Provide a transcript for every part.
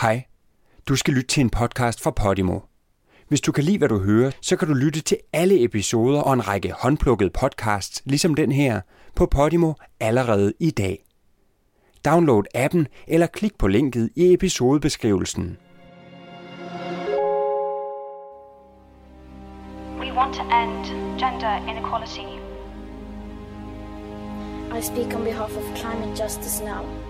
Hej. Du skal lytte til en podcast fra Podimo. Hvis du kan lide, hvad du hører, så kan du lytte til alle episoder og en række håndplukkede podcasts, ligesom den her, på Podimo allerede i dag. Download appen eller klik på linket i episodebeskrivelsen. We want to end gender inequality. I speak on behalf of climate justice now.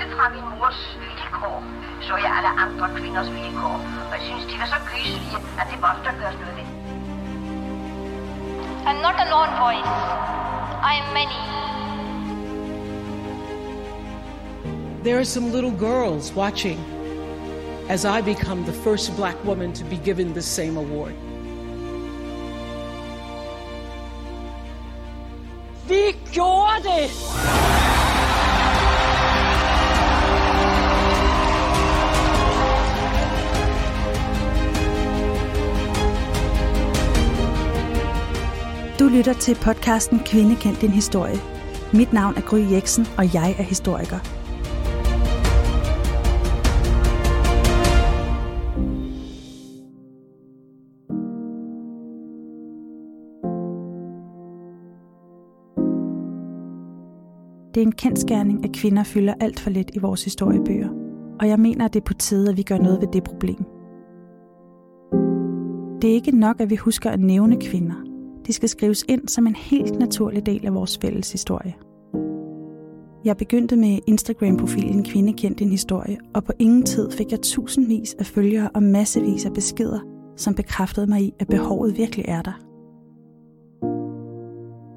Ud fra min mors vilkår, så jeg alle andre kvinders vilkår. Og jeg synes, de var så gyselige, at det måtte der gøres noget ved. I'm not a lone voice. I am many. There are some little girls watching as I become the first black woman to be given the same award. Vi gjorde det! Du lytter til podcasten Kvinde kendt din historie. Mit navn er Gry Jeksen, og jeg er historiker. Det er en kendskærning, at kvinder fylder alt for lidt i vores historiebøger, og jeg mener, at det er på tide, at vi gør noget ved det problem. Det er ikke nok, at vi husker at nævne kvinder. De skal skrives ind som en helt naturlig del af vores fælles historie. Jeg begyndte med Instagram-profilen Kvinde kendt din historie, og på ingen tid fik jeg tusindvis af følgere og massevis af beskeder, som bekræftede mig i, at behovet virkelig er der.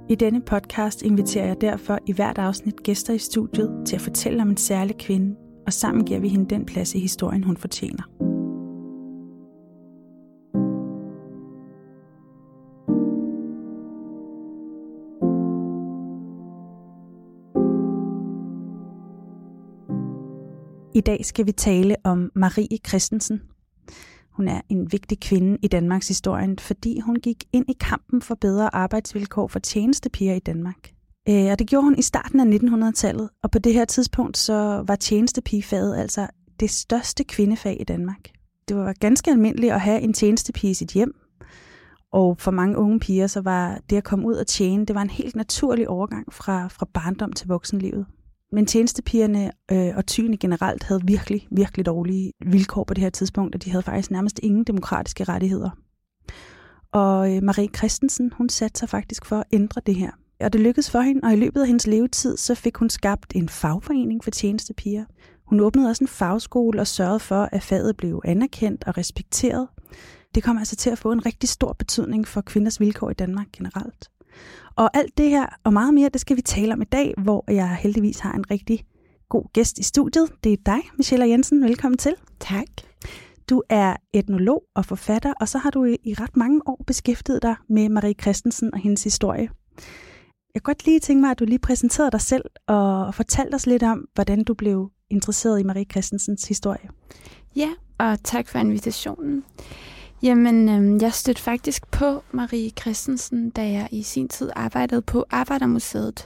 I denne podcast inviterer jeg derfor i hvert afsnit gæster i studiet til at fortælle om en særlig kvinde, og sammen giver vi hende den plads i historien, hun fortjener. Dag skal vi tale om Marie Christensen. Hun er en vigtig kvinde i Danmarks historie, fordi hun gik ind i kampen for bedre arbejdsvilkår for tjenestepiger i Danmark. Øh, og det gjorde hun i starten af 1900-tallet, og på det her tidspunkt så var tjenestepigefaget altså det største kvindefag i Danmark. Det var ganske almindeligt at have en tjenestepige i sit hjem, og for mange unge piger så var det at komme ud og tjene, det var en helt naturlig overgang fra, fra barndom til voksenlivet. Men tjenestepigerne øh, og tyene generelt havde virkelig, virkelig dårlige vilkår på det her tidspunkt, og de havde faktisk nærmest ingen demokratiske rettigheder. Og øh, Marie Christensen, hun satte sig faktisk for at ændre det her. Og det lykkedes for hende, og i løbet af hendes levetid, så fik hun skabt en fagforening for tjenestepiger. Hun åbnede også en fagskole og sørgede for, at faget blev anerkendt og respekteret. Det kom altså til at få en rigtig stor betydning for kvinders vilkår i Danmark generelt. Og alt det her og meget mere, det skal vi tale om i dag, hvor jeg heldigvis har en rigtig god gæst i studiet. Det er dig, Michelle Jensen. Velkommen til. Tak. Du er etnolog og forfatter, og så har du i ret mange år beskæftiget dig med Marie Christensen og hendes historie. Jeg kunne godt lige tænke mig, at du lige præsenterede dig selv og fortalte os lidt om, hvordan du blev interesseret i Marie Christensens historie. Ja, og tak for invitationen. Jamen, øh, jeg stødte faktisk på Marie Christensen, da jeg i sin tid arbejdede på Arbejdermuseet.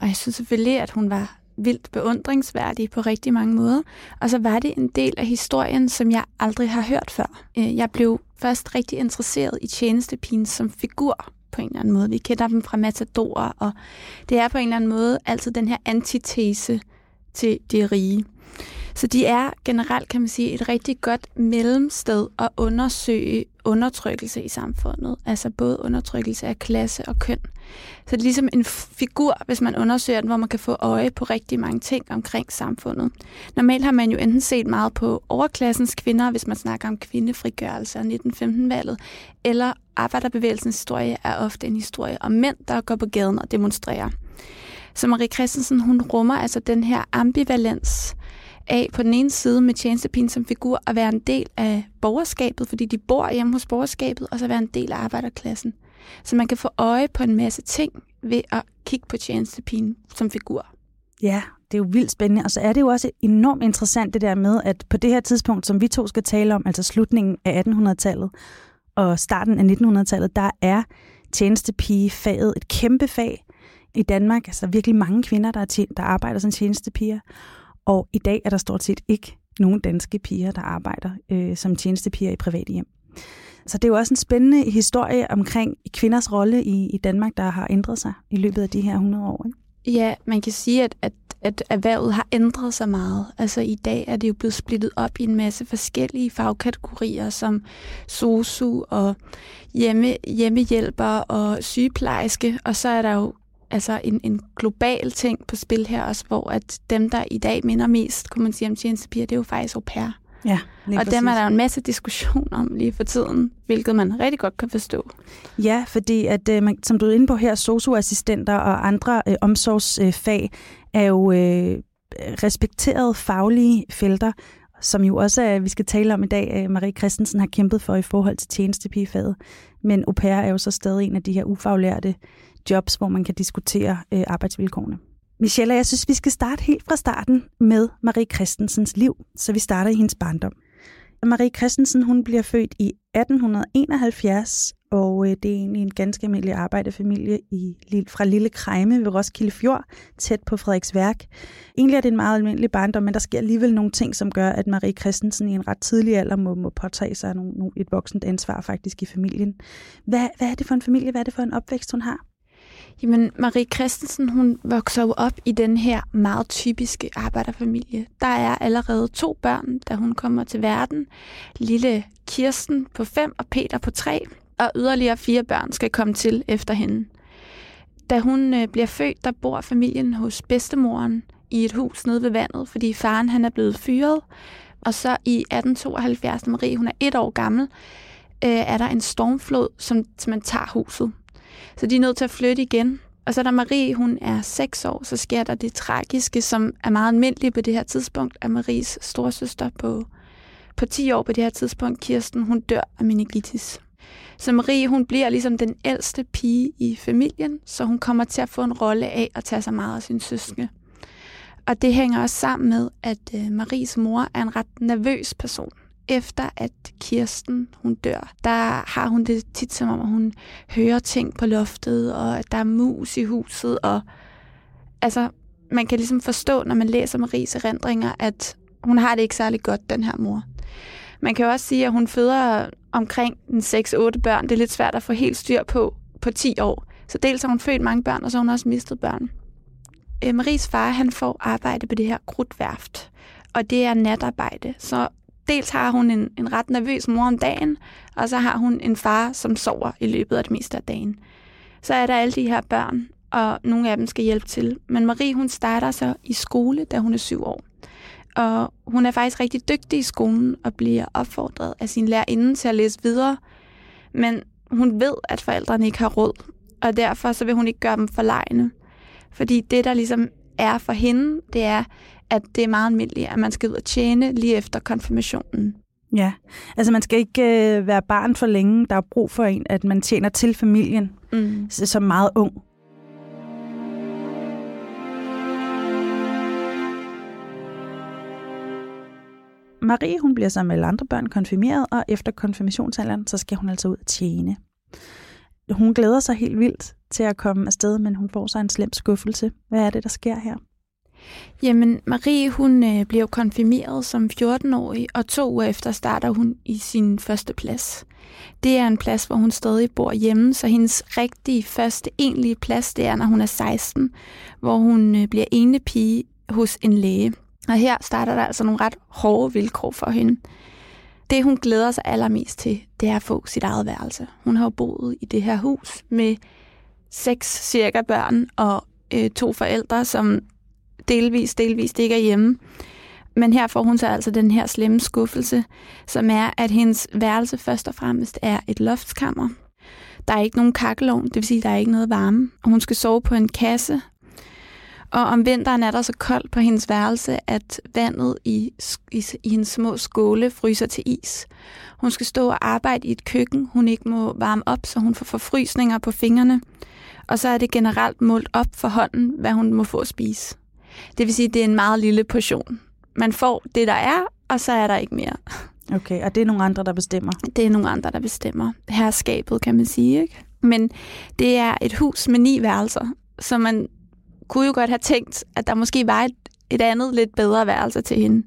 Og jeg synes selvfølgelig, at hun var vildt beundringsværdig på rigtig mange måder. Og så var det en del af historien, som jeg aldrig har hørt før. Øh, jeg blev først rigtig interesseret i tjenestepigen som figur på en eller anden måde. Vi kender dem fra Matador, og det er på en eller anden måde altid den her antitese til det rige. Så de er generelt, kan man sige, et rigtig godt mellemsted at undersøge undertrykkelse i samfundet. Altså både undertrykkelse af klasse og køn. Så det er ligesom en figur, hvis man undersøger den, hvor man kan få øje på rigtig mange ting omkring samfundet. Normalt har man jo enten set meget på overklassens kvinder, hvis man snakker om kvindefrigørelse og 1915-valget, eller arbejderbevægelsens historie er ofte en historie om mænd, der går på gaden og demonstrerer. Så Marie Christensen, hun rummer altså den her ambivalens, af på den ene side med tjenestepigen som figur at være en del af borgerskabet, fordi de bor hjemme hos borgerskabet, og så være en del af arbejderklassen. Så man kan få øje på en masse ting ved at kigge på tjenestepigen som figur. Ja, det er jo vildt spændende, og så er det jo også enormt interessant det der med, at på det her tidspunkt, som vi to skal tale om, altså slutningen af 1800-tallet og starten af 1900-tallet, der er tjenestepigefaget et kæmpe fag i Danmark. Altså virkelig mange kvinder, der, er tjen- der arbejder som tjenestepiger. Og i dag er der stort set ikke nogen danske piger, der arbejder øh, som tjenestepiger i private hjem. Så det er jo også en spændende historie omkring kvinders rolle i, i Danmark, der har ændret sig i løbet af de her 100 år. Ikke? Ja, man kan sige, at, at, at erhvervet har ændret sig meget. Altså i dag er det jo blevet splittet op i en masse forskellige fagkategorier, som sosu og hjemme, hjemmehjælper og sygeplejerske, og så er der jo altså en, en global ting på spil her også, hvor at dem, der i dag minder mest, kunne man sige om tjenestepiger, det er jo faktisk au pair. Ja, og præcis. dem er der jo en masse diskussion om lige for tiden, hvilket man rigtig godt kan forstå. Ja, fordi at, øh, man, som du er inde på her, socioassistenter og andre øh, omsorgsfag er jo øh, respekterede faglige felter, som jo også er, vi skal tale om i dag, Marie Christensen har kæmpet for i forhold til tjenestepigefaget. Men au pair er jo så stadig en af de her ufaglærte jobs, hvor man kan diskutere øh, arbejdsvilkårene. Michelle, jeg synes, vi skal starte helt fra starten med Marie Christensens liv, så vi starter i hendes barndom. Marie Christensen hun bliver født i 1871, og øh, det er egentlig en ganske almindelig arbejderfamilie i, fra Lille Krejme ved Roskilde Fjord, tæt på Frederiksværk. Egentlig er det en meget almindelig barndom, men der sker alligevel nogle ting, som gør, at Marie Christensen i en ret tidlig alder må, må påtage sig nogle, et voksent ansvar faktisk i familien. Hvad, hvad er det for en familie? Hvad er det for en opvækst, hun har? Jamen, Marie Christensen, hun vokser jo op i den her meget typiske arbejderfamilie. Der er allerede to børn, da hun kommer til verden. Lille Kirsten på fem og Peter på tre. Og yderligere fire børn skal komme til efter hende. Da hun øh, bliver født, der bor familien hos bedstemoren i et hus nede ved vandet, fordi faren han er blevet fyret. Og så i 1872, Marie hun er et år gammel, øh, er der en stormflod, som man tager huset. Så de er nødt til at flytte igen. Og så da Marie, hun er 6 år, så sker der det tragiske, som er meget almindeligt på det her tidspunkt, at Maries storsøster på, på 10 år på det her tidspunkt, Kirsten, hun dør af meningitis. Så Marie, hun bliver ligesom den ældste pige i familien, så hun kommer til at få en rolle af at tage sig meget af sin søskende. Og det hænger også sammen med, at øh, Maries mor er en ret nervøs person efter at Kirsten hun dør, der har hun det tit som om, at hun hører ting på loftet, og at der er mus i huset, og altså, man kan ligesom forstå, når man læser Maries erindringer, at hun har det ikke særlig godt, den her mor. Man kan jo også sige, at hun føder omkring 6-8 børn. Det er lidt svært at få helt styr på på 10 år. Så dels har hun født mange børn, og så har hun også mistet børn. Øh, Maries far, han får arbejde på det her krudtværft, og det er natarbejde. Så dels har hun en, en ret nervøs mor om dagen, og så har hun en far, som sover i løbet af det meste af dagen. Så er der alle de her børn, og nogle af dem skal hjælpe til. Men Marie, hun starter så i skole, da hun er syv år. Og hun er faktisk rigtig dygtig i skolen og bliver opfordret af sin lærerinde til at læse videre. Men hun ved, at forældrene ikke har råd, og derfor så vil hun ikke gøre dem forlegne. Fordi det, der ligesom er for hende, det er, at det er meget almindeligt, at man skal ud og tjene lige efter konfirmationen. Ja, altså man skal ikke øh, være barn for længe. Der er brug for en, at man tjener til familien mm. som meget ung. Marie hun bliver med alle andre børn konfirmeret, og efter konfirmationsalderen, så skal hun altså ud og tjene. Hun glæder sig helt vildt til at komme afsted, men hun får sig en slem skuffelse. Hvad er det, der sker her? Jamen, Marie, hun øh, bliver konfirmeret som 14-årig, og to uger efter starter hun i sin første plads. Det er en plads, hvor hun stadig bor hjemme, så hendes rigtige første egentlige plads, det er, når hun er 16, hvor hun øh, bliver ene pige hos en læge. Og her starter der altså nogle ret hårde vilkår for hende. Det, hun glæder sig allermest til, det er at få sit eget værelse. Hun har jo boet i det her hus med seks cirka børn og øh, to forældre, som delvis, delvis ikke er hjemme. Men her får hun så altså den her slemme skuffelse, som er, at hendes værelse først og fremmest er et loftskammer. Der er ikke nogen kakkelovn, det vil sige, at der er ikke noget varme. Og hun skal sove på en kasse. Og om vinteren er der så koldt på hendes værelse, at vandet i, i, i hendes små skåle fryser til is. Hun skal stå og arbejde i et køkken, hun ikke må varme op, så hun får forfrysninger på fingrene. Og så er det generelt målt op for hånden, hvad hun må få at spise. Det vil sige, at det er en meget lille portion. Man får det, der er, og så er der ikke mere. Okay, og det er nogle andre, der bestemmer? Det er nogle andre, der bestemmer. Herskabet, kan man sige. Ikke? Men det er et hus med ni værelser, så man kunne jo godt have tænkt, at der måske var et, et andet, lidt bedre værelse til hende.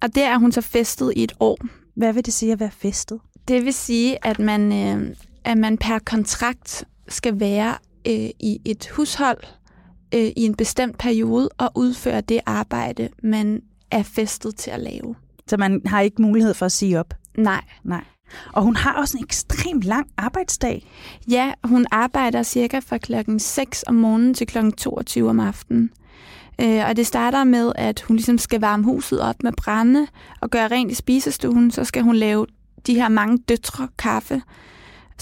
Og der er hun så festet i et år. Hvad vil det sige at være festet? Det vil sige, at man, øh, at man per kontrakt skal være øh, i et hushold øh, i en bestemt periode og udføre det arbejde, man er festet til at lave. Så man har ikke mulighed for at sige op? Nej. Nej. Og hun har også en ekstremt lang arbejdsdag. Ja, hun arbejder cirka fra klokken 6 om morgenen til klokken 22 om aftenen. Øh, og det starter med, at hun ligesom skal varme huset op med brænde og gøre rent i spisestuen. Så skal hun lave de her mange døtre kaffe.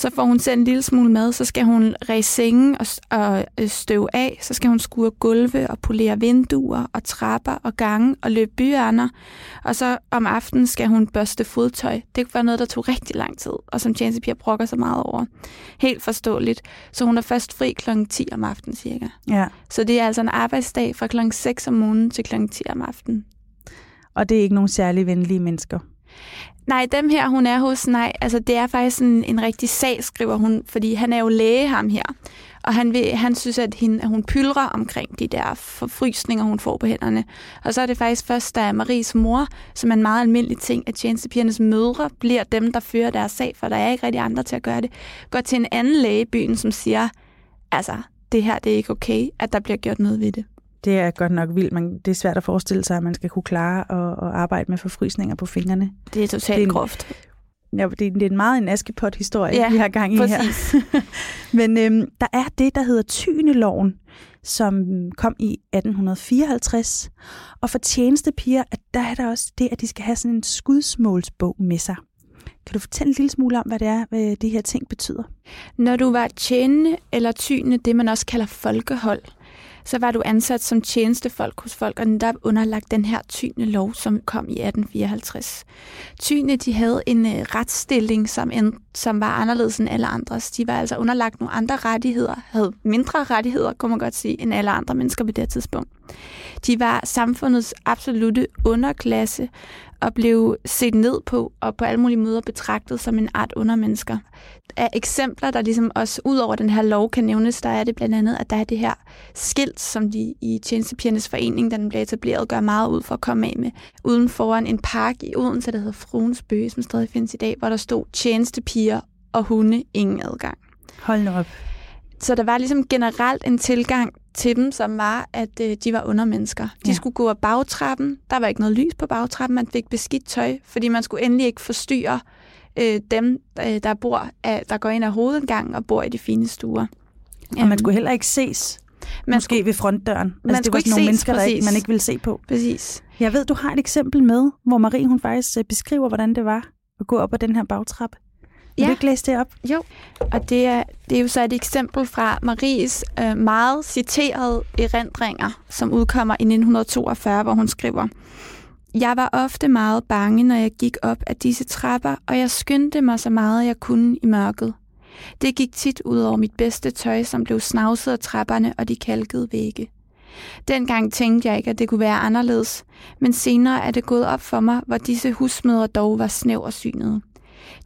Så får hun selv en lille smule mad, så skal hun ræse sengen og, og øh, støve af, så skal hun skure gulve og polere vinduer og trapper og gange og løbe byærner. Og så om aftenen skal hun børste fodtøj. Det var noget, der tog rigtig lang tid, og som Chance Pia brokker så meget over. Helt forståeligt. Så hun er først fri kl. 10 om aftenen cirka. Ja. Så det er altså en arbejdsdag fra kl. 6 om morgenen til kl. 10 om aftenen. Og det er ikke nogen særlig venlige mennesker. Nej, dem her, hun er hos, nej, altså det er faktisk en, en rigtig sag, skriver hun, fordi han er jo læge, ham her. Og han, vil, han synes, at, hende, at hun pylrer omkring de der forfrysninger, hun får på hænderne. Og så er det faktisk først, da Maries mor, som er en meget almindelig ting, at tjenestepigernes mødre bliver dem, der fører deres sag, for der er ikke rigtig andre til at gøre det. Går til en anden læge i byen, som siger, altså, det her det er ikke okay, at der bliver gjort noget ved det. Det er godt nok vildt, men det er svært at forestille sig, at man skal kunne klare at, at arbejde med forfrysninger på fingrene. Det er totalt Det er en- groft. Ja, det er, det er meget en askepot-historie, Ja, vi har gang i præcis. her. men øhm, der er det, der hedder Tyneloven, som kom i 1854. Og for tjenestepiger, at der er der også det, at de skal have sådan en skudsmålsbog med sig. Kan du fortælle en lille smule om, hvad det er, hvad de her ting betyder? Når du var tjenende eller tyende, det man også kalder folkehold, så var du ansat som tjenestefolk hos folk, og der underlagt den her tyne lov, som kom i 1854. Tyne, de havde en øh, retsstilling, som, en, som var anderledes end alle andres. De var altså underlagt nogle andre rettigheder, havde mindre rettigheder, kunne man godt sige, end alle andre mennesker på det her tidspunkt. De var samfundets absolute underklasse og blev set ned på og på alle mulige måder betragtet som en art undermennesker. Af eksempler, der ligesom også ud over den her lov kan nævnes, der er det blandt andet, at der er det her skilt, som de i Tjenestepigernes Forening, da den blev etableret, gør meget ud for at komme af med. Uden foran en park i Odense, der hedder Fruens Bøge, som stadig findes i dag, hvor der stod tjenestepiger og hunde ingen adgang. Hold nu op. Så der var ligesom generelt en tilgang til dem, som var, at øh, de var undermennesker. De Ja. skulle gå af bagtrappen. Der var ikke noget lys på bagtrappen. Man fik beskidt tøj, fordi man skulle endelig ikke forstyrre øh, dem, øh, der bor, af, der går ind ad hovedindgangen og bor i de fine stuer. Og man skulle heller ikke ses, man måske skulle, ved frontdøren. Altså, Man det var ikke nogle ses, mennesker, der ikke, præcis. man ikke ville se på. Præcis. Jeg ved, du har et eksempel med, hvor Marie hun faktisk øh, beskriver, hvordan det var at gå op ad den her bagtrappe. Vil Ja. du ikke læse det op? Jo, og det er, det er jo så et eksempel fra Maries øh, meget citerede erindringer, som udkommer i 1942, hvor hun skriver, Jeg var ofte meget bange, når jeg gik op ad disse trapper, og jeg skyndte mig så meget, jeg kunne i mørket. Det gik tit ud over mit bedste tøj, som blev snavset af trapperne og de kalkede vægge. Dengang tænkte jeg ikke, at det kunne være anderledes, men senere er det gået op for mig, hvor disse husmødre dog var snæversynede.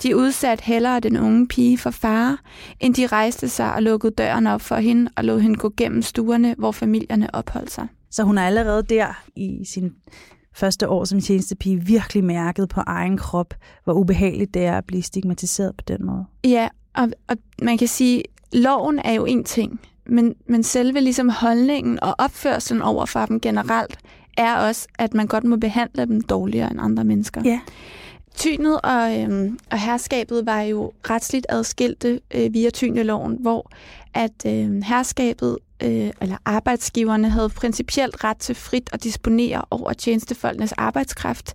De udsatte hellere den unge pige for fare, end de rejste sig og lukkede døren op for hende og lod hende gå gennem stuerne, hvor familierne opholdt sig. Så hun er allerede der i sin første år som tjenestepige virkelig mærket på egen krop, hvor ubehageligt det er at blive stigmatiseret på den måde. Ja, og, og man kan sige, loven er jo en ting, men, men selve ligesom holdningen og opførselen over for dem generelt er også, at man godt må behandle dem dårligere end andre mennesker. Ja. Tynet og, øhm, og herskabet var jo retsligt adskilte øh, via tyneloven, hvor at øh, herskabet øh, eller arbejdsgiverne havde principielt ret til frit at disponere over tjenestefolkenes arbejdskraft,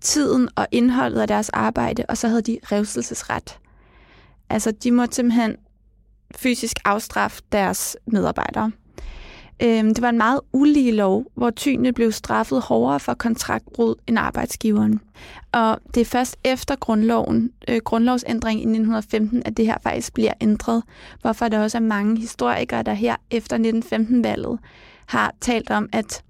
tiden og indholdet af deres arbejde, og så havde de revselsesret. Altså, de måtte simpelthen fysisk afstraffe deres medarbejdere. Øhm, det var en meget ulige lov, hvor tynene blev straffet hårdere for kontraktbrud end arbejdsgiveren. Og det er først efter grundloven, øh, grundlovsændringen i 1915, at det her faktisk bliver ændret, hvorfor der også er mange historikere, der her efter 1915-valget har talt om, at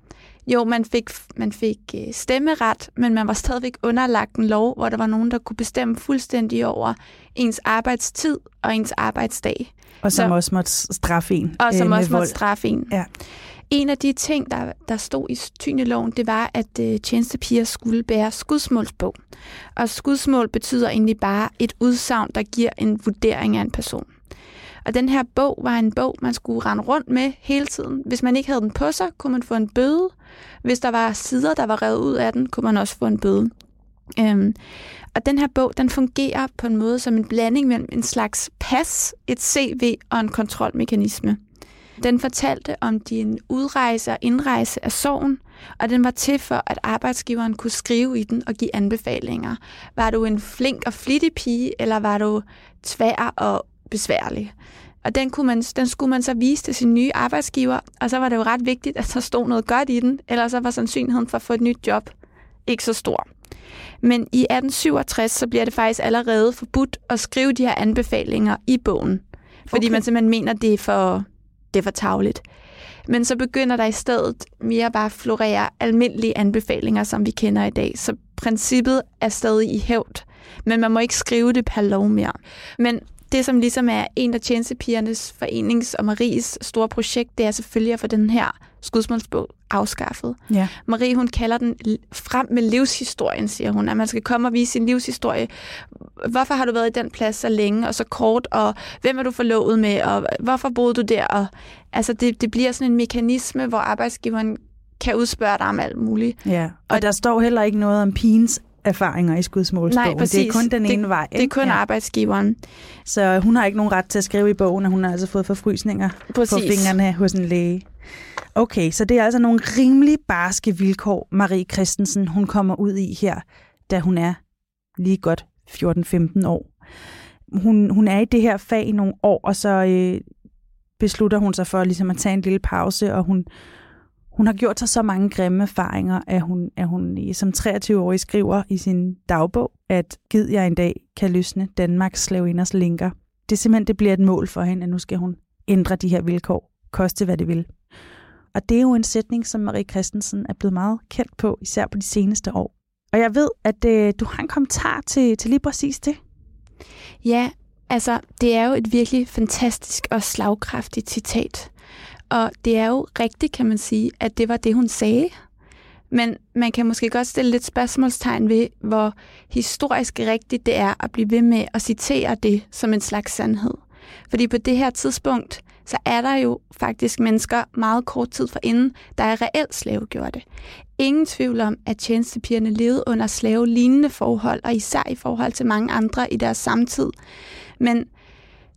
jo, man fik, man fik øh, stemmeret, men man var stadigvæk underlagt en lov, hvor der var nogen, der kunne bestemme fuldstændig over ens arbejdstid og ens arbejdsdag. Og som Så- også måtte straffe en Og som øh, også måtte vold. straffe en. Ja. En af de ting, der, der stod i tyneloven, det var, at øh, tjenestepiger skulle bære skudsmålsbog. Og skudsmål betyder egentlig bare et udsagn, der giver en vurdering af en person. Og den her bog var en bog, man skulle rende rundt med hele tiden. Hvis man ikke havde den på sig, kunne man få en bøde. Hvis der var sider, der var revet ud af den, kunne man også få en bøde. Øhm, og den her bog, den fungerer på en måde som en blanding mellem en slags pas, et CV og en kontrolmekanisme. Den fortalte om din udrejse og indrejse af sorgen, og den var til for, at arbejdsgiveren kunne skrive i den og give anbefalinger. Var du en flink og flittig pige, eller var du tvær og besværlig? Og den, kunne man, den skulle man så vise til sin nye arbejdsgiver, og så var det jo ret vigtigt, at der stod noget godt i den, ellers så var sandsynligheden for at få et nyt job ikke så stor. Men i 1867, så bliver det faktisk allerede forbudt at skrive de her anbefalinger i bogen. Fordi Okay. man simpelthen mener, det er for, det er for tavligt. Men så begynder der i stedet mere bare at florere almindelige anbefalinger, som vi kender i dag. Så princippet er stadig i hævd, men man må ikke skrive det per lov mere. Men det, som ligesom er en af tjenestepigernes forenings og Maries store projekt, det er selvfølgelig at få den her skudsmålsbog afskaffet. Ja. Marie, hun kalder den frem med livshistorien, siger hun, at man skal komme og vise sin livshistorie. Hvorfor har du været i den plads så længe og så kort, og hvem er du forlovet med, og hvorfor boede du der? Og, altså, det, det bliver sådan en mekanisme, hvor arbejdsgiveren kan udspørge dig om alt muligt. Ja, og der står heller ikke noget om pigens erfaringer i skudsmålsbogen. Nej, præcis. Det er kun den Det- ene vej. Det er kun ja. arbejdsgiveren. Så hun har ikke nogen ret til at skrive i bogen, at hun har altså fået forfrysninger Præcis. på fingrene hos en læge. Okay, så det er altså nogle rimelig barske vilkår, Marie Christensen hun kommer ud i her, da hun er lige godt 14-15 år. Hun, hun er i det her fag i nogle år, og så øh, beslutter hun sig for ligesom at tage en lille pause, og hun, hun har gjort sig så mange grimme erfaringer, at hun, at hun i- som 23-årig skriver i sin dagbog, at gid jeg en dag kan løsne Danmarks slaveinders linker. Det er simpelthen, det bliver et mål for hende, at nu skal hun ændre de her vilkår, koste hvad det vil. Og det er jo en sætning, som Marie Christensen er blevet meget kendt på, især på de seneste år. Og jeg ved, at øh, du har en kommentar til, til lige præcis det. Ja, altså, det er jo et virkelig fantastisk og slagkraftigt citat. Og det er jo rigtigt, kan man sige, at det var det, hun sagde. Men man kan måske godt stille lidt spørgsmålstegn ved, hvor historisk rigtigt det er at blive ved med at citere det som en slags sandhed. Fordi på det her tidspunkt, så er der jo faktisk mennesker meget kort tid forinden, der er reelt slavegjorte. Ingen tvivl om, at tjenestepigerne levede under slave-lignende forhold, og især i forhold til mange andre i deres samtid. Men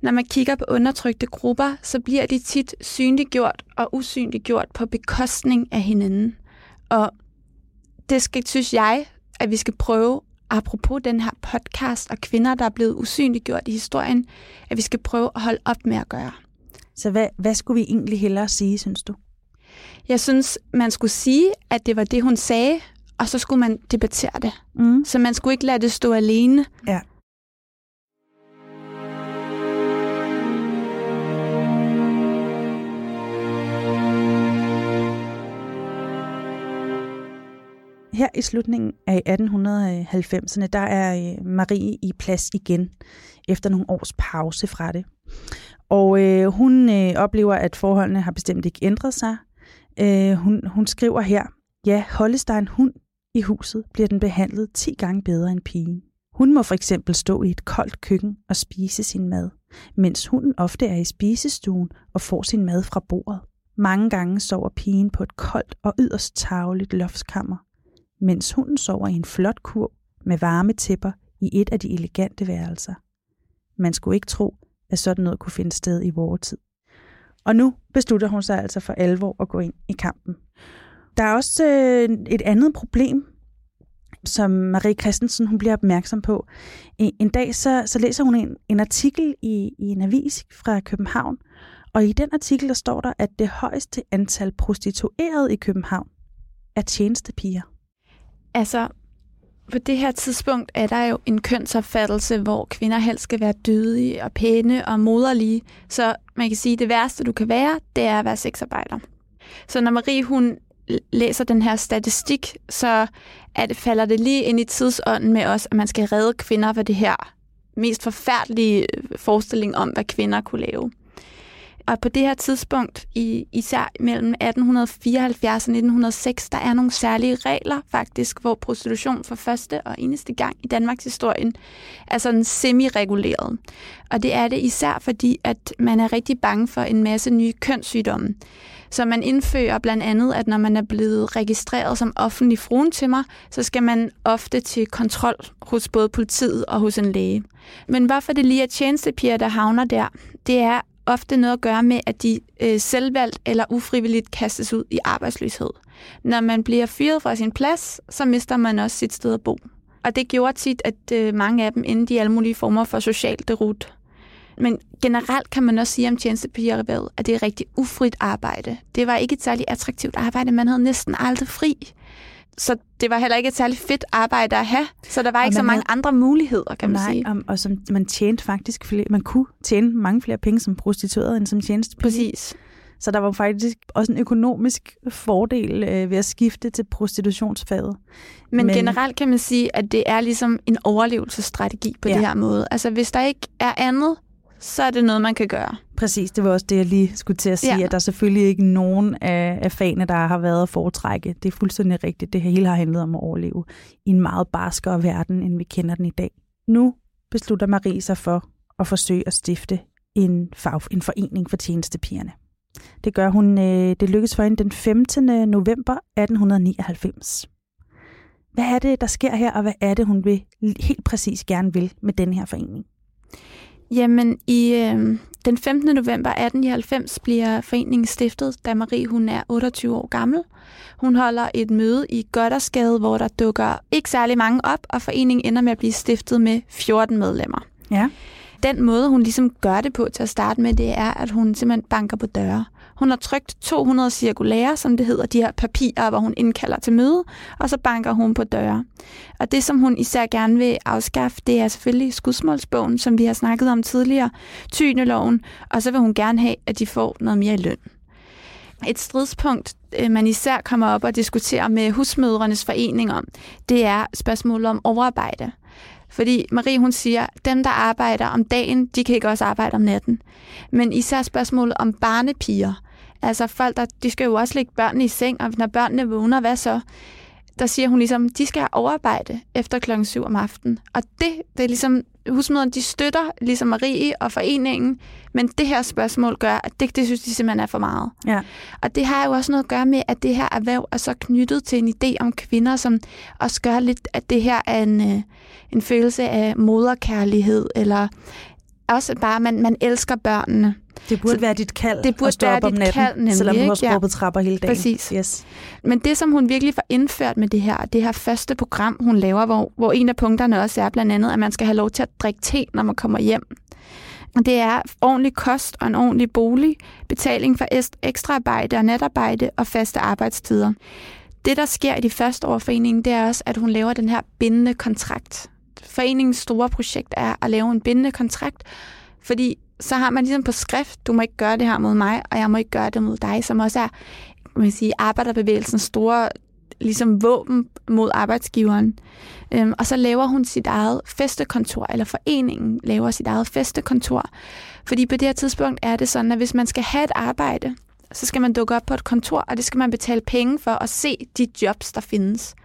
når man kigger på undertrykte grupper, så bliver de tit synliggjort og usynliggjort på bekostning af hinanden. Og det skal, synes jeg, at vi skal prøve, apropos den her podcast og kvinder, der er blevet usynliggjort i historien, at vi skal prøve at holde op med at gøre. Så hvad, hvad skulle vi egentlig hellere sige, synes du? Jeg synes, man skulle sige, at det var det, hun sagde, og så skulle man debattere det. Mm. Så man skulle ikke lade det stå alene. Ja. Her i slutningen af 1890'erne, der er øh, Marie i plads igen, efter nogle års pause fra det. Og øh, hun øh, oplever, at forholdene har bestemt ikke ændret sig. Øh, hun, hun skriver her, ja, holdes der en hund i huset, bliver den behandlet 10 gange bedre end pigen. Hun må for eksempel stå i et koldt køkken og spise sin mad, mens hunden ofte er i spisestuen og får sin mad fra bordet. Mange gange sover pigen på et koldt og yderst tageligt loftskammer, mens hunden sover i en flot kur med varme tæpper i et af de elegante værelser. Man skulle ikke tro, at sådan noget kunne finde sted i vores tid. Og nu beslutter hun sig altså for alvor at gå ind i kampen. Der er også øh, et andet problem, som Marie Christensen hun bliver opmærksom på. En, en dag så, så læser hun en, en artikel i, i en avis fra København, og i den artikel der står der, at det højeste antal prostituerede i København er tjenestepiger. Altså, på det her tidspunkt er der jo en kønsopfattelse, hvor kvinder helst skal være dydige og pæne og moderlige. Så man kan sige, at det værste, du kan være, det er at være sexarbejder. Så når Marie hun læser den her statistik, så at falder det lige ind i tidsånden med os, at man skal redde kvinder for det her mest forfærdelige øh, forestilling om, hvad kvinder kunne lave. Og på det her tidspunkt, i, især mellem 1874 og 1906, der er nogle særlige regler faktisk, hvor prostitution for første og eneste gang i Danmarks historien er sådan semi-reguleret. Og det er det især fordi, at man er rigtig bange for en masse nye kønssygdomme. Så man indfører blandt andet, at når man er blevet registreret som offentlig fruentimmer, så skal man ofte til kontrol hos både politiet og hos en læge. Men hvorfor det lige er tjenestepiger, der havner der, det er ofte noget at gøre med, at de øh, selvvalgt eller ufrivilligt kastes ud i arbejdsløshed. Når man bliver fyret fra sin plads, så mister man også sit sted at bo. Og det gjorde tit, at øh, mange af dem endte i alle mulige former for social derut. Men generelt kan man også sige om tjenestepigererhvervet, at det er rigtig ufrit arbejde. Det var ikke et særligt attraktivt arbejde. Man havde næsten aldrig fri. Så det var heller ikke et særligt fedt arbejde at have. Så der var ikke så mange havde... andre muligheder, kan man Nej, sige. Og, og som, man tjente faktisk flere, man kunne tjene mange flere penge som prostitueret end som tjenestepige. Præcis. Så der var faktisk også en økonomisk fordel øh, ved at skifte til prostitutionsfaget. Men, Men generelt kan man sige, at det er ligesom en overlevelsesstrategi på ja. det her måde. Altså hvis der ikke er andet, så er det noget, man kan gøre. Præcis, det var også det, jeg lige skulle til at sige, ja. at der er selvfølgelig ikke nogen af, af fagene, der har været at foretrække. Det er fuldstændig rigtigt. Det hele har handlet om at overleve i en meget barskere verden, end vi kender den i dag. Nu beslutter Marie sig for at forsøge at stifte en, fag, en forening for tjenestepigerne. Det gør hun, øh, det lykkes for hende den 15. november 1899. Hvad er det, der sker her, og hvad er det, hun vil helt præcis gerne vil med den her forening? Jamen, i øh, den 15. november 1890 bliver foreningen stiftet, da Marie hun er 28 år gammel. Hun holder et møde i Goddersgade, hvor der dukker ikke særlig mange op, og foreningen ender med at blive stiftet med 14 medlemmer. Ja. Den måde, hun ligesom gør det på til at starte med, det er, at hun simpelthen banker på døre. Hun har trykt 200 cirkulære, som det hedder, de her papirer, hvor hun indkalder til møde, og så banker hun på døre. Og det, som hun især gerne vil afskaffe, det er selvfølgelig skudsmålsbogen, som vi har snakket om tidligere, tyneloven, og så vil hun gerne have, at de får noget mere i løn. Et stridspunkt, øh, man især kommer op og diskuterer med husmødrenes forening om, det er spørgsmålet om overarbejde. Fordi Marie, hun siger, at dem, der arbejder om dagen, de kan ikke også arbejde om natten. Men især spørgsmålet om barnepiger. Altså folk, der, de skal jo også lægge børnene i seng, og når børnene vågner, hvad så? Der siger hun ligesom, de skal overarbejde efter klokken 7 om aftenen. Og det, det er ligesom, husmøderne, de støtter ligesom Marie og foreningen, men det her spørgsmål gør, at det, det synes de simpelthen er for meget. Ja. Og det har jo også noget at gøre med, at det her erhverv er så knyttet til en idé om kvinder, som også gør lidt, at det her er en, øh, en følelse af moderkærlighed, eller også bare, at man, man elsker børnene. Det burde så være dit kald det burde at stå være op om natten, kald, nemlig, selvom du har? Ja. skrubbet trapper hele dagen. Præcis. Yes. Men det, som hun virkelig får indført med det her, det her første program, hun laver, hvor, hvor en af punkterne også er blandt andet, at man skal have lov til at drikke te, når man kommer hjem. Det er ordentlig kost og en ordentlig bolig, betaling for ekstraarbejde og natarbejde og faste arbejdstider. Det, der sker i de første år foreningen, det er også, at hun laver den her bindende kontrakt. Foreningens store projekt er at lave en bindende kontrakt, fordi så har man ligesom på skrift, du må ikke gøre det her mod mig, og jeg må ikke gøre det mod dig, som også er kan man sige, arbejderbevægelsens store ligesom våben mod arbejdsgiveren. Øhm, og så laver hun sit eget festekontor, eller foreningen laver sit eget festekontor. Fordi på det her tidspunkt er det sådan, at hvis man skal have et arbejde, så skal man dukke op på et kontor, og det skal man betale penge for at se de jobs, der findes.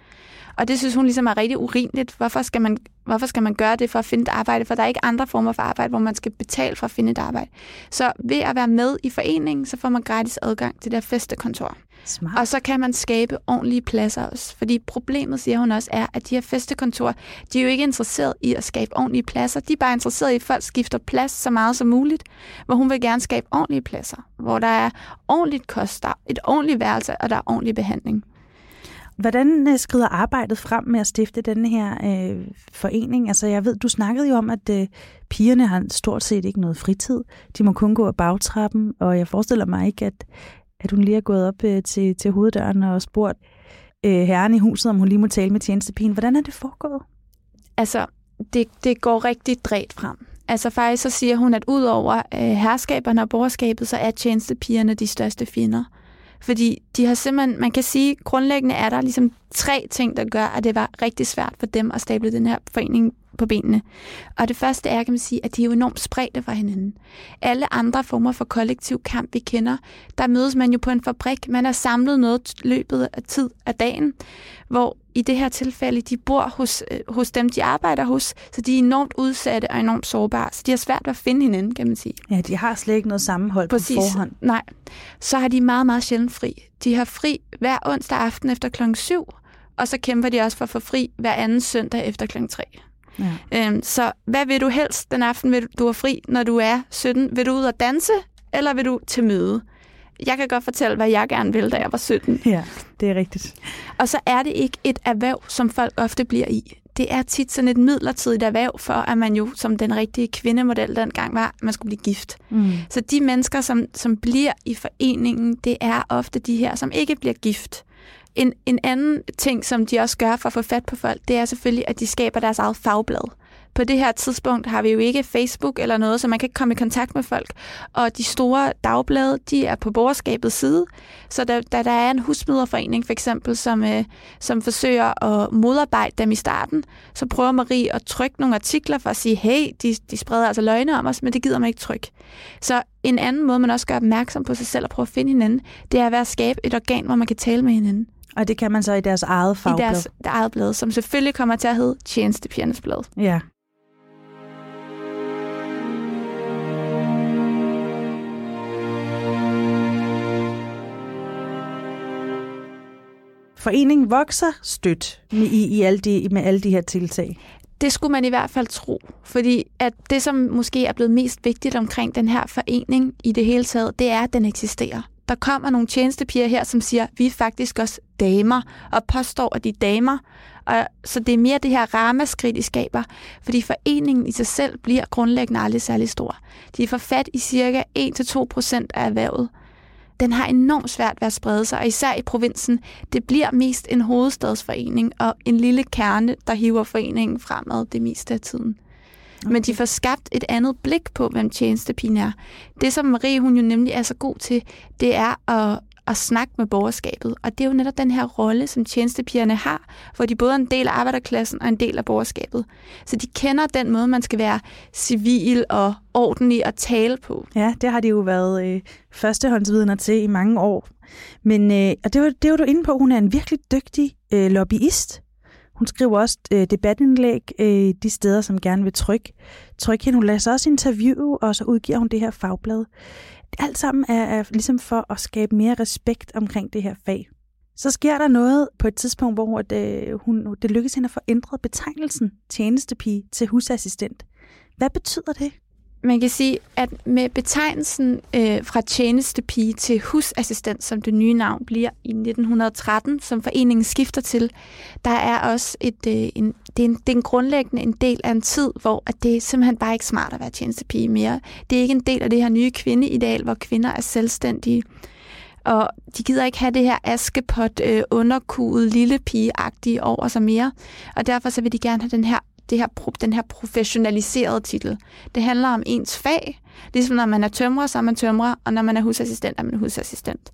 Og det synes hun ligesom er rigtig urimeligt. Hvorfor skal, man, hvorfor skal man gøre det for at finde et arbejde? For der er ikke andre former for arbejde, hvor man skal betale for at finde et arbejde. Så ved at være med i foreningen, så får man gratis adgang til det her festekontor. Smart. Og så kan man skabe ordentlige pladser også. Fordi problemet, siger hun også, er, at de her festekontorer, de er jo ikke interesseret i at skabe ordentlige pladser. De er bare interesseret i, at folk skifter plads så meget som muligt. Hvor hun vil gerne skabe ordentlige pladser. Hvor der er ordentligt kost, der er et ordentligt værelse, og der er ordentlig behandling. Hvordan øh, skrider arbejdet frem med at stifte den her øh, forening? Altså jeg ved, du snakkede jo om, at øh, pigerne har stort set ikke noget fritid. De må kun gå af bagtrappen, og jeg forestiller mig ikke, at, at hun lige er gået op øh, til, til hoveddøren og spurgt øh, herren i huset, om hun lige må tale med tjenestepigen. Hvordan er det foregået? Altså, det, det går rigtig dræt frem. Altså faktisk så siger hun, at udover øh, herskaberne og borgerskabet, så er tjenestepigerne de største fjender. Fordi de har simpelthen, man kan sige, grundlæggende er der ligesom tre ting, der gør, at det var rigtig svært for dem at stable den her forening på benene. Og det første er, kan man sige, at de er jo enormt spredte fra hinanden. Alle andre former for kollektiv kamp, vi kender, der mødes man jo på en fabrik. Man er samlet noget løbet af tid af dagen, hvor i det her tilfælde, de bor hos, øh, hos dem, de arbejder hos, så de er enormt udsatte og enormt sårbare. Så de har svært ved at finde hinanden, kan man sige. Ja, de har slet ikke noget sammenhold Præcis. på forhånd. Nej. Så har de meget, meget sjældent fri. De har fri hver onsdag aften efter klokken 7, og så kæmper de også for at få fri hver anden søndag efter klokken 3. Ja. Øhm, så hvad vil du helst den aften, vil du er fri, når du er 17? Vil du ud og danse, eller vil du til møde? Jeg kan godt fortælle, hvad jeg gerne ville, da jeg var 17. Ja, det er rigtigt. Og så er det ikke et erhverv, som folk ofte bliver i. Det er tit sådan et midlertidigt erhverv for, at man jo, som den rigtige kvindemodel dengang var, man skulle blive gift. Mm. Så de mennesker, som, som bliver i foreningen, det er ofte de her, som ikke bliver gift. En, en anden ting, som de også gør for at få fat på folk, det er selvfølgelig, at de skaber deres eget fagblad. På det her tidspunkt har vi jo ikke Facebook eller noget, så man kan ikke komme i kontakt med folk. Og de store dagblade, de er på borgerskabets side. Så da, da der er en husmøderforening for eksempel, som, øh, som forsøger at modarbejde dem i starten, så prøver Marie at trykke nogle artikler for at sige, hey, de, de spreder altså løgne om os, men det gider man ikke trykke. Så en anden måde, man også gør opmærksom på sig selv og prøve at finde hinanden, det er ved at skabe et organ, hvor man kan tale med hinanden. Og det kan man så i deres eget fagblad? I deres eget blad, som selvfølgelig kommer til at hedde Tjenestepigernes Blad. Ja. Foreningen vokser stødt med, i, i alle de, med alle de her tiltag. Det skulle man i hvert fald tro, fordi at det, som måske er blevet mest vigtigt omkring den her forening i det hele taget, det er, at den eksisterer der kommer nogle tjenestepiger her, som siger, vi er faktisk også damer, og påstår, at de er damer. Og, så det er mere det her ramaskrig, de skaber, fordi foreningen i sig selv bliver grundlæggende aldrig særlig stor. De får fat i cirka 1-2 procent af erhvervet. Den har enormt svært ved at sprede sig, og især i provinsen. Det bliver mest en hovedstadsforening og en lille kerne, der hiver foreningen fremad det meste af tiden. Okay. Men de får skabt et andet blik på, hvem tjenestepigen er. Det, som Marie hun jo nemlig er så god til, det er at, at snakke med borgerskabet. Og det er jo netop den her rolle, som tjenestepigerne har, hvor de både er en del af arbejderklassen og en del af borgerskabet. Så de kender den måde, man skal være civil og ordentlig at tale på. Ja, det har de jo været øh, førstehåndsvidner til i mange år. Men øh, og det var, det var du inde på, hun er en virkelig dygtig øh, lobbyist. Hun skriver også øh, debatindlæg øh, de steder, som gerne vil trykke, trykke hende. Hun lader også interviewe, og så udgiver hun det her fagblad. Alt sammen er, er ligesom for at skabe mere respekt omkring det her fag. Så sker der noget på et tidspunkt, hvor det, øh, hun, det lykkes hende at få ændret betegnelsen tjenestepige til husassistent. Hvad betyder det? Man kan sige, at med betegnelsen øh, fra tjenestepige til husassistent, som det nye navn bliver i 1913, som foreningen skifter til, der er også et, øh, en, det, er en, det er en grundlæggende en del af en tid, hvor at det er simpelthen bare ikke smart at være tjenestepige mere. Det er ikke en del af det her nye kvindeideal, hvor kvinder er selvstændige. Og de gider ikke have det her askepot, øh, underkuget, lille pige over sig mere. Og derfor så vil de gerne have den her det her, den her professionaliserede titel. Det handler om ens fag. Ligesom når man er tømrer, så er man tømrer, og når man er husassistent, er man husassistent.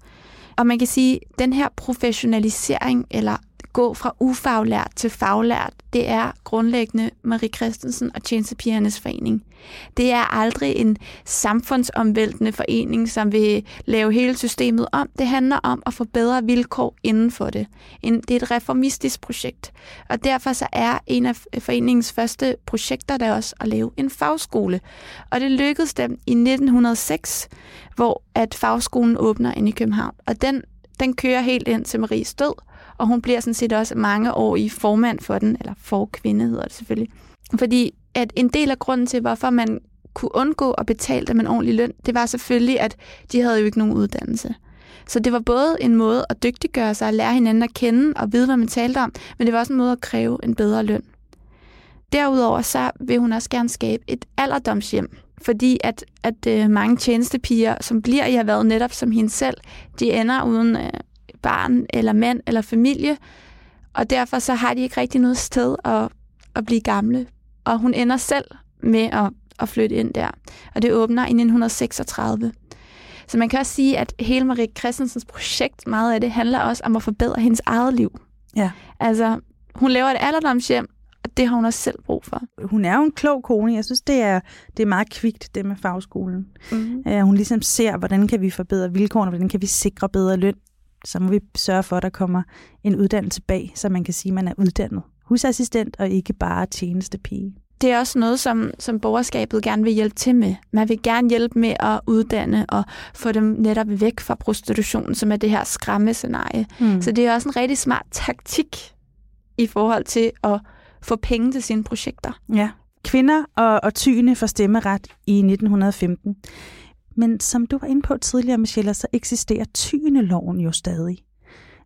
Og man kan sige, at den her professionalisering, eller gå fra ufaglært til faglært, det er grundlæggende Marie Christensen og Tjenestepigernes Forening. Det er aldrig en samfundsomvæltende forening, som vil lave hele systemet om. Det handler om at få bedre vilkår inden for det. Det er et reformistisk projekt, og derfor så er en af foreningens første projekter der også at lave en fagskole. Og det lykkedes dem i 1906, hvor at fagskolen åbner ind i København. Og den, den kører helt ind til Maries død, og hun bliver sådan set også mange år i formand for den, eller for kvinde hedder det selvfølgelig. Fordi at en del af grunden til, hvorfor man kunne undgå at betale dem en ordentlig løn, det var selvfølgelig, at de havde jo ikke nogen uddannelse. Så det var både en måde at dygtiggøre sig og lære hinanden at kende og vide, hvad man talte om, men det var også en måde at kræve en bedre løn. Derudover så vil hun også gerne skabe et alderdomshjem, fordi at, at øh, mange tjenestepiger, som bliver i været netop som hende selv, de ender uden øh, barn eller mand eller familie, og derfor så har de ikke rigtig noget sted at, at blive gamle. Og hun ender selv med at, at flytte ind der, og det åbner i 1936. Så man kan også sige, at hele Marie Christensens projekt, meget af det, handler også om at forbedre hendes eget liv. Ja. Altså, hun laver et alderdomshjem, og det har hun også selv brug for. Hun er jo en klog kone. Jeg synes, det er, det er meget kvikt, det med fagskolen. Mm-hmm. Uh, hun ligesom ser, hvordan kan vi forbedre vilkårene, hvordan kan vi sikre bedre løn. Så må vi sørge for, at der kommer en uddannelse bag, så man kan sige, at man er uddannet husassistent og ikke bare tjenestepige. Det er også noget, som, som borgerskabet gerne vil hjælpe til med. Man vil gerne hjælpe med at uddanne og få dem netop væk fra prostitution, som er det her skræmmescenarie. Mm. Så det er også en rigtig smart taktik i forhold til at få penge til sine projekter. Ja. Kvinder og, og tyne får stemmeret i 1915. Men som du var inde på tidligere, Michelle, så eksisterer tyneloven jo stadig.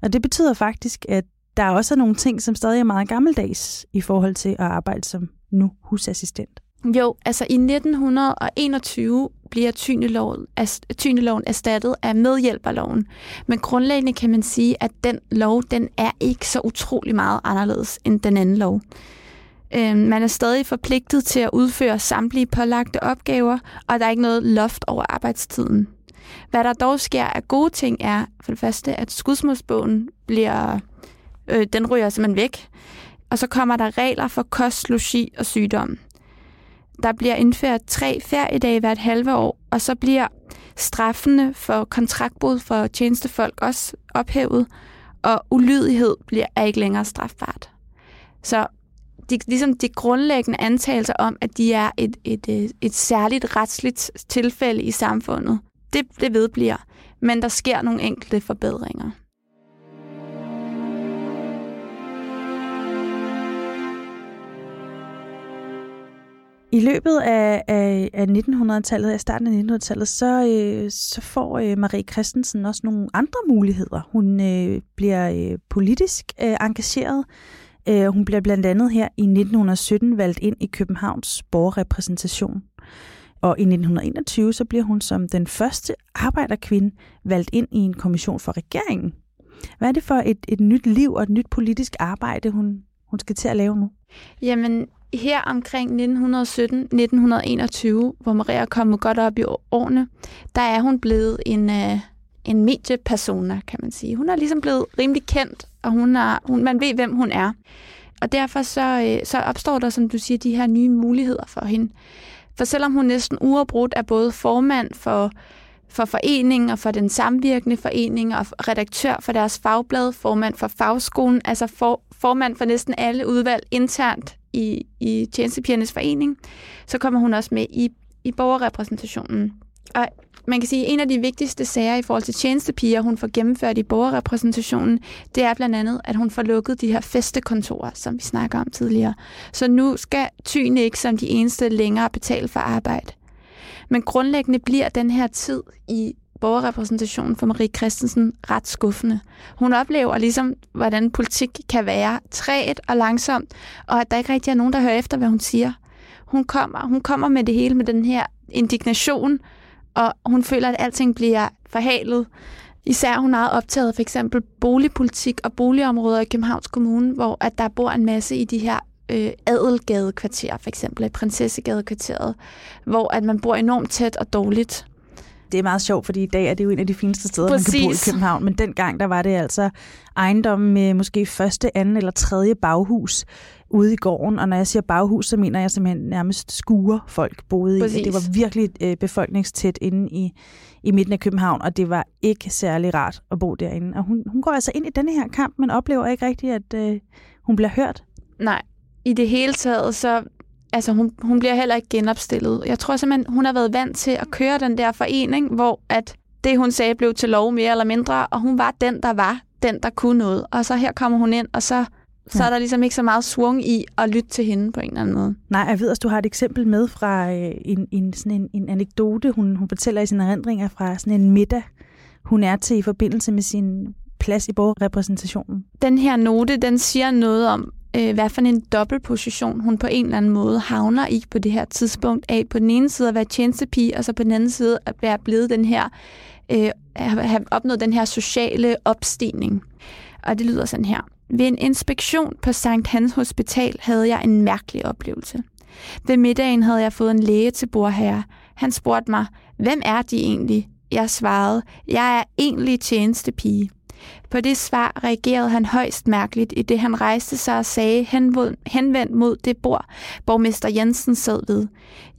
Og det betyder faktisk, at der også er nogle ting, som stadig er meget gammeldags i forhold til at arbejde som nu husassistent. Jo, altså i 1921 bliver tyneloven, tyneloven erstattet af medhjælperloven. Men grundlæggende kan man sige, at den lov, den er ikke så utrolig meget anderledes end den anden lov. Øh, man er stadig forpligtet til at udføre samtlige pålagte opgaver, og der er ikke noget loft over arbejdstiden. Hvad der dog sker af gode ting er for det første, at skudsmålsbogen bliver, øh, den ryger simpelthen væk. Og så kommer der regler for kost, logi og sygdom. Der bliver indført tre feriedage hvert halve år, og så bliver straffene for kontraktbrud for tjenestefolk også ophævet, og ulydighed bliver er ikke længere strafbart. Så de, ligesom de grundlæggende antagelser om, at de er et, et, et, et særligt retsligt tilfælde i samfundet, det, det vedbliver. Men der sker nogle enkelte forbedringer. I løbet af, af, af 1900-tallet, af starten af 1900-tallet, så, øh, så får øh, Marie Christensen også nogle andre muligheder. Hun øh, bliver øh, politisk øh, engageret. Øh, hun bliver blandt andet her i 1917 valgt ind i Københavns borgerrepræsentation. Og i 1921 så bliver hun som den første arbejderkvinde valgt ind i en kommission for regeringen. Hvad er det for et, et nyt liv og et nyt politisk arbejde, hun, hun skal til at lave nu? Jamen, her omkring 1917-1921, hvor Maria er kommet godt op i årene, der er hun blevet en, øh, en mediepersona, kan man sige. Hun er ligesom blevet rimelig kendt, og hun er, hun, man ved, hvem hun er. Og derfor så, øh, så opstår der, som du siger, de her nye muligheder for hende. For selvom hun næsten uafbrudt er både formand for, for foreningen og for den samvirkende forening og redaktør for deres fagblad, formand for fagskolen, altså for, formand for næsten alle udvalg internt i, i Tjenestepigernes Forening, så kommer hun også med i, i borgerrepræsentationen. Og man kan sige, at en af de vigtigste sager i forhold til tjenestepiger, hun får gennemført i borgerrepræsentationen, det er blandt andet, at hun får lukket de her festekontorer, som vi snakker om tidligere. Så nu skal tyne ikke som de eneste længere betale for arbejde. Men grundlæggende bliver den her tid i borgerrepræsentationen for Marie Christensen ret skuffende. Hun oplever ligesom, hvordan politik kan være træet og langsomt, og at der ikke rigtig er nogen, der hører efter, hvad hun siger. Hun kommer, hun kommer med det hele med den her indignation, og hun føler, at alting bliver forhalet. Især hun er meget optaget for eksempel boligpolitik og boligområder i Københavns Kommune, hvor at der bor en masse i de her øh, adelgadekvarterer, for eksempel i Prinsessegadekvarteret, hvor at man bor enormt tæt og dårligt. Det er meget sjovt, fordi i dag er det jo en af de fineste steder, Præcis. man kan bo i København. Men dengang, der var det altså ejendommen med måske første, anden eller tredje baghus ude i gården. Og når jeg siger baghus, så mener jeg simpelthen nærmest skuer folk boede Præcis. i. Det var virkelig øh, befolkningstæt inde i, i midten af København, og det var ikke særlig rart at bo derinde. Og hun, hun går altså ind i denne her kamp, men oplever ikke rigtigt, at øh, hun bliver hørt. Nej, i det hele taget, så altså hun, hun bliver heller ikke genopstillet. Jeg tror simpelthen, hun har været vant til at køre den der forening, hvor at det, hun sagde, blev til lov mere eller mindre, og hun var den, der var den, der kunne noget. Og så her kommer hun ind, og så, så ja. er der ligesom ikke så meget svung i at lytte til hende på en eller anden måde. Nej, jeg ved, at du har et eksempel med fra øh, en, en, sådan en, en anekdote, hun, hun fortæller i sine erindringer fra sådan en middag, hun er til i forbindelse med sin plads i borgerrepræsentationen. Den her note, den siger noget om, øh, hvad for en dobbeltposition hun på en eller anden måde havner i på det her tidspunkt af på den ene side at være tjenestepige, og så på den anden side at være blevet den her, øh, have opnået den her sociale opstigning. Og det lyder sådan her. Ved en inspektion på Sankt Hans Hospital havde jeg en mærkelig oplevelse. Ved middagen havde jeg fået en læge til bordherre. Han spurgte mig, hvem er de egentlig? Jeg svarede, jeg er egentlig tjenestepige. På det svar reagerede han højst mærkeligt, i det han rejste sig og sagde henvendt mod det bord, borgmester Jensen sad ved.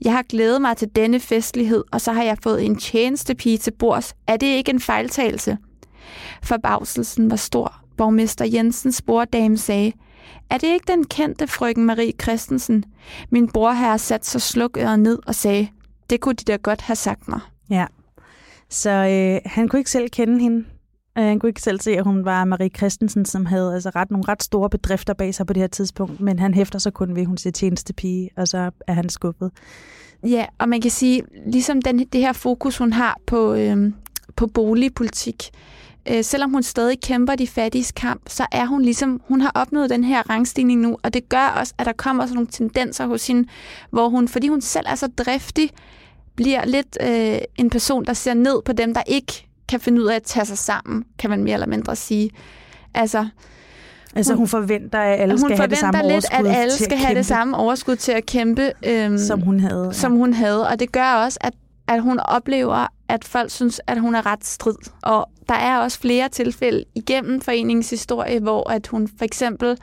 Jeg har glædet mig til denne festlighed, og så har jeg fået en tjenestepige til bords. Er det ikke en fejltagelse? Forbavselsen var stor. Borgmester Jensens borddame sagde, er det ikke den kendte frøken Marie Christensen? Min bror her sat sig slukøret ned og sagde, det kunne de da godt have sagt mig. Ja, så øh, han kunne ikke selv kende hende. Øh, han kunne ikke selv se, at hun var Marie Christensen, som havde altså ret, nogle ret store bedrifter bag sig på det her tidspunkt, men han hæfter sig kun ved, at hun siger tjenestepige, og så er han skuffet. Ja, og man kan sige, ligesom den, det her fokus, hun har på, øh, på boligpolitik, øh, selvom hun stadig kæmper de fattiges kamp, så er hun ligesom, hun har opnået den her rangstigning nu, og det gør også, at der kommer sådan nogle tendenser hos hende, hvor hun, fordi hun selv er så driftig, bliver lidt øh, en person, der ser ned på dem, der ikke kan finde ud af at tage sig sammen, kan man mere eller mindre sige. Altså, Altså hun, hun forventer, at alle skal have det samme lidt, overskud at alle skal at have kæmpe, det samme overskud til at kæmpe, øhm, som hun havde. som hun havde. Og det gør også, at, at hun oplever, at folk synes, at hun er ret strid. Og der er også flere tilfælde igennem foreningens historie, hvor at hun for eksempel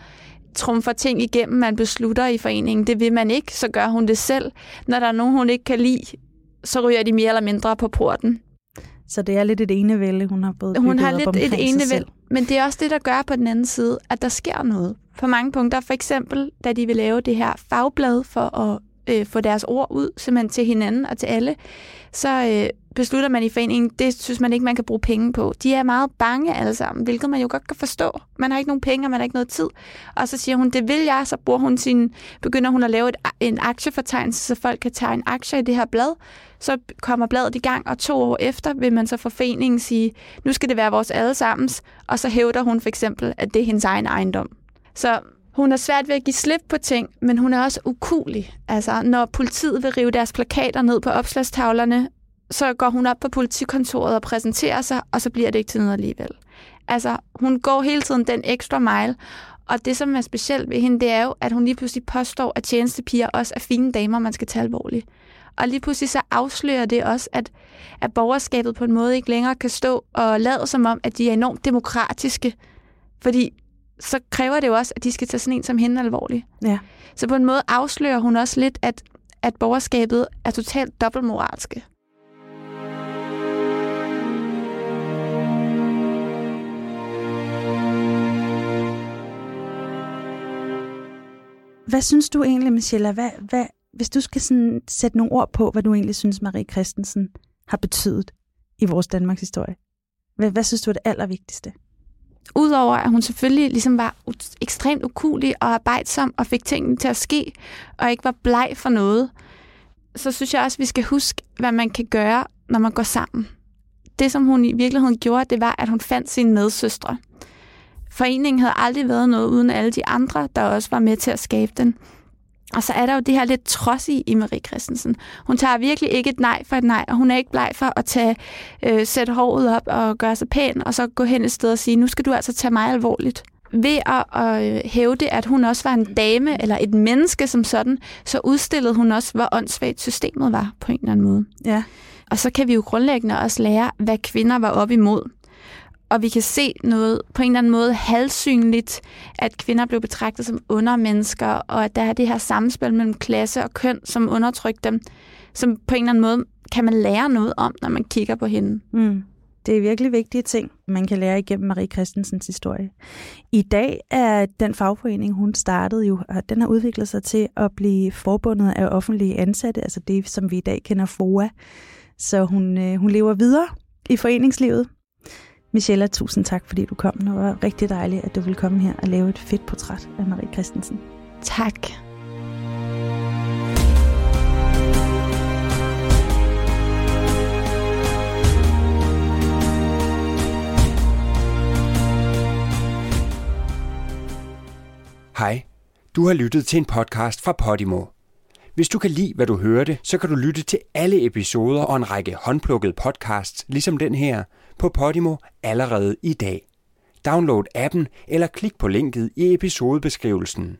trumfer ting igennem, man beslutter i foreningen. Det vil man ikke, så gør hun det selv. Når der er nogen, hun ikke kan lide, så ryger de mere eller mindre på porten. Så det er lidt et enevælde, hun har fået Hun har op lidt omkring et enevælde, men det er også det, der gør på den anden side, at der sker noget. På mange punkter, for eksempel, da de vil lave det her fagblad for at øh, få deres ord ud, simpelthen til hinanden og til alle, så øh, beslutter man i foreningen, det synes man ikke, man kan bruge penge på. De er meget bange alle sammen, hvilket man jo godt kan forstå. Man har ikke nogen penge, og man har ikke noget tid. Og så siger hun, det vil jeg, så bruger hun sin, begynder hun at lave et, en aktiefortegnelse, så folk kan tage en aktie i det her blad. Så kommer bladet i gang, og to år efter vil man så fra foreningen sige, nu skal det være vores allesammens, og så hævder hun for eksempel, at det er hendes egen ejendom. Så hun er svært ved at give slip på ting, men hun er også ukulig. Altså, når politiet vil rive deres plakater ned på opslagstavlerne, så går hun op på politikontoret og præsenterer sig, og så bliver det ikke til noget alligevel. Altså, hun går hele tiden den ekstra mile, og det, som er specielt ved hende, det er jo, at hun lige pludselig påstår, at tjenestepiger også er fine damer, man skal tage alvorligt. Og lige pludselig så afslører det også, at, at borgerskabet på en måde ikke længere kan stå og lade som om, at de er enormt demokratiske. Fordi så kræver det jo også, at de skal tage sådan en som hende alvorligt. Ja. Så på en måde afslører hun også lidt, at, at borgerskabet er totalt dobbeltmoralske. Hvad synes du egentlig, Michelle? Hvad, hvad, hvis du skal sådan sætte nogle ord på, hvad du egentlig synes, Marie Christensen har betydet i vores Danmarks historie. Hvad, hvad synes du er det allervigtigste? Udover at hun selvfølgelig ligesom var ekstremt ukulig og arbejdsom og fik tingene til at ske, og ikke var bleg for noget, så synes jeg også, at vi skal huske, hvad man kan gøre, når man går sammen. Det, som hun i virkeligheden gjorde, det var, at hun fandt sine medsøstre. Foreningen havde aldrig været noget uden alle de andre, der også var med til at skabe den. Og så er der jo det her lidt trodsige i Marie Christensen. Hun tager virkelig ikke et nej for et nej, og hun er ikke bleg for at tage, øh, sætte håret op og gøre sig pæn, og så gå hen et sted og sige, nu skal du altså tage mig alvorligt. Ved at, at hævde, at hun også var en dame eller et menneske som sådan, så udstillede hun også, hvor åndssvagt systemet var på en eller anden måde. Ja. Og så kan vi jo grundlæggende også lære, hvad kvinder var op imod og vi kan se noget på en eller anden måde halvsynligt, at kvinder blev betragtet som undermennesker, og at der er det her samspil mellem klasse og køn, som undertrykker dem, som på en eller anden måde kan man lære noget om, når man kigger på hende. Mm. Det er virkelig vigtige ting, man kan lære igennem Marie Christensens historie. I dag er den fagforening, hun startede jo, den har udviklet sig til at blive forbundet af offentlige ansatte, altså det, som vi i dag kender FOA. Så hun, øh, hun lever videre i foreningslivet, Michelle, tusind tak, fordi du kom. Det var rigtig dejligt, at du ville komme her og lave et fedt portræt af Marie Christensen. Tak. Hej, du har lyttet til en podcast fra Podimo. Hvis du kan lide, hvad du hørte, så kan du lytte til alle episoder og en række håndplukkede podcasts, ligesom den her, på Podimo allerede i dag. Download appen eller klik på linket i episodebeskrivelsen.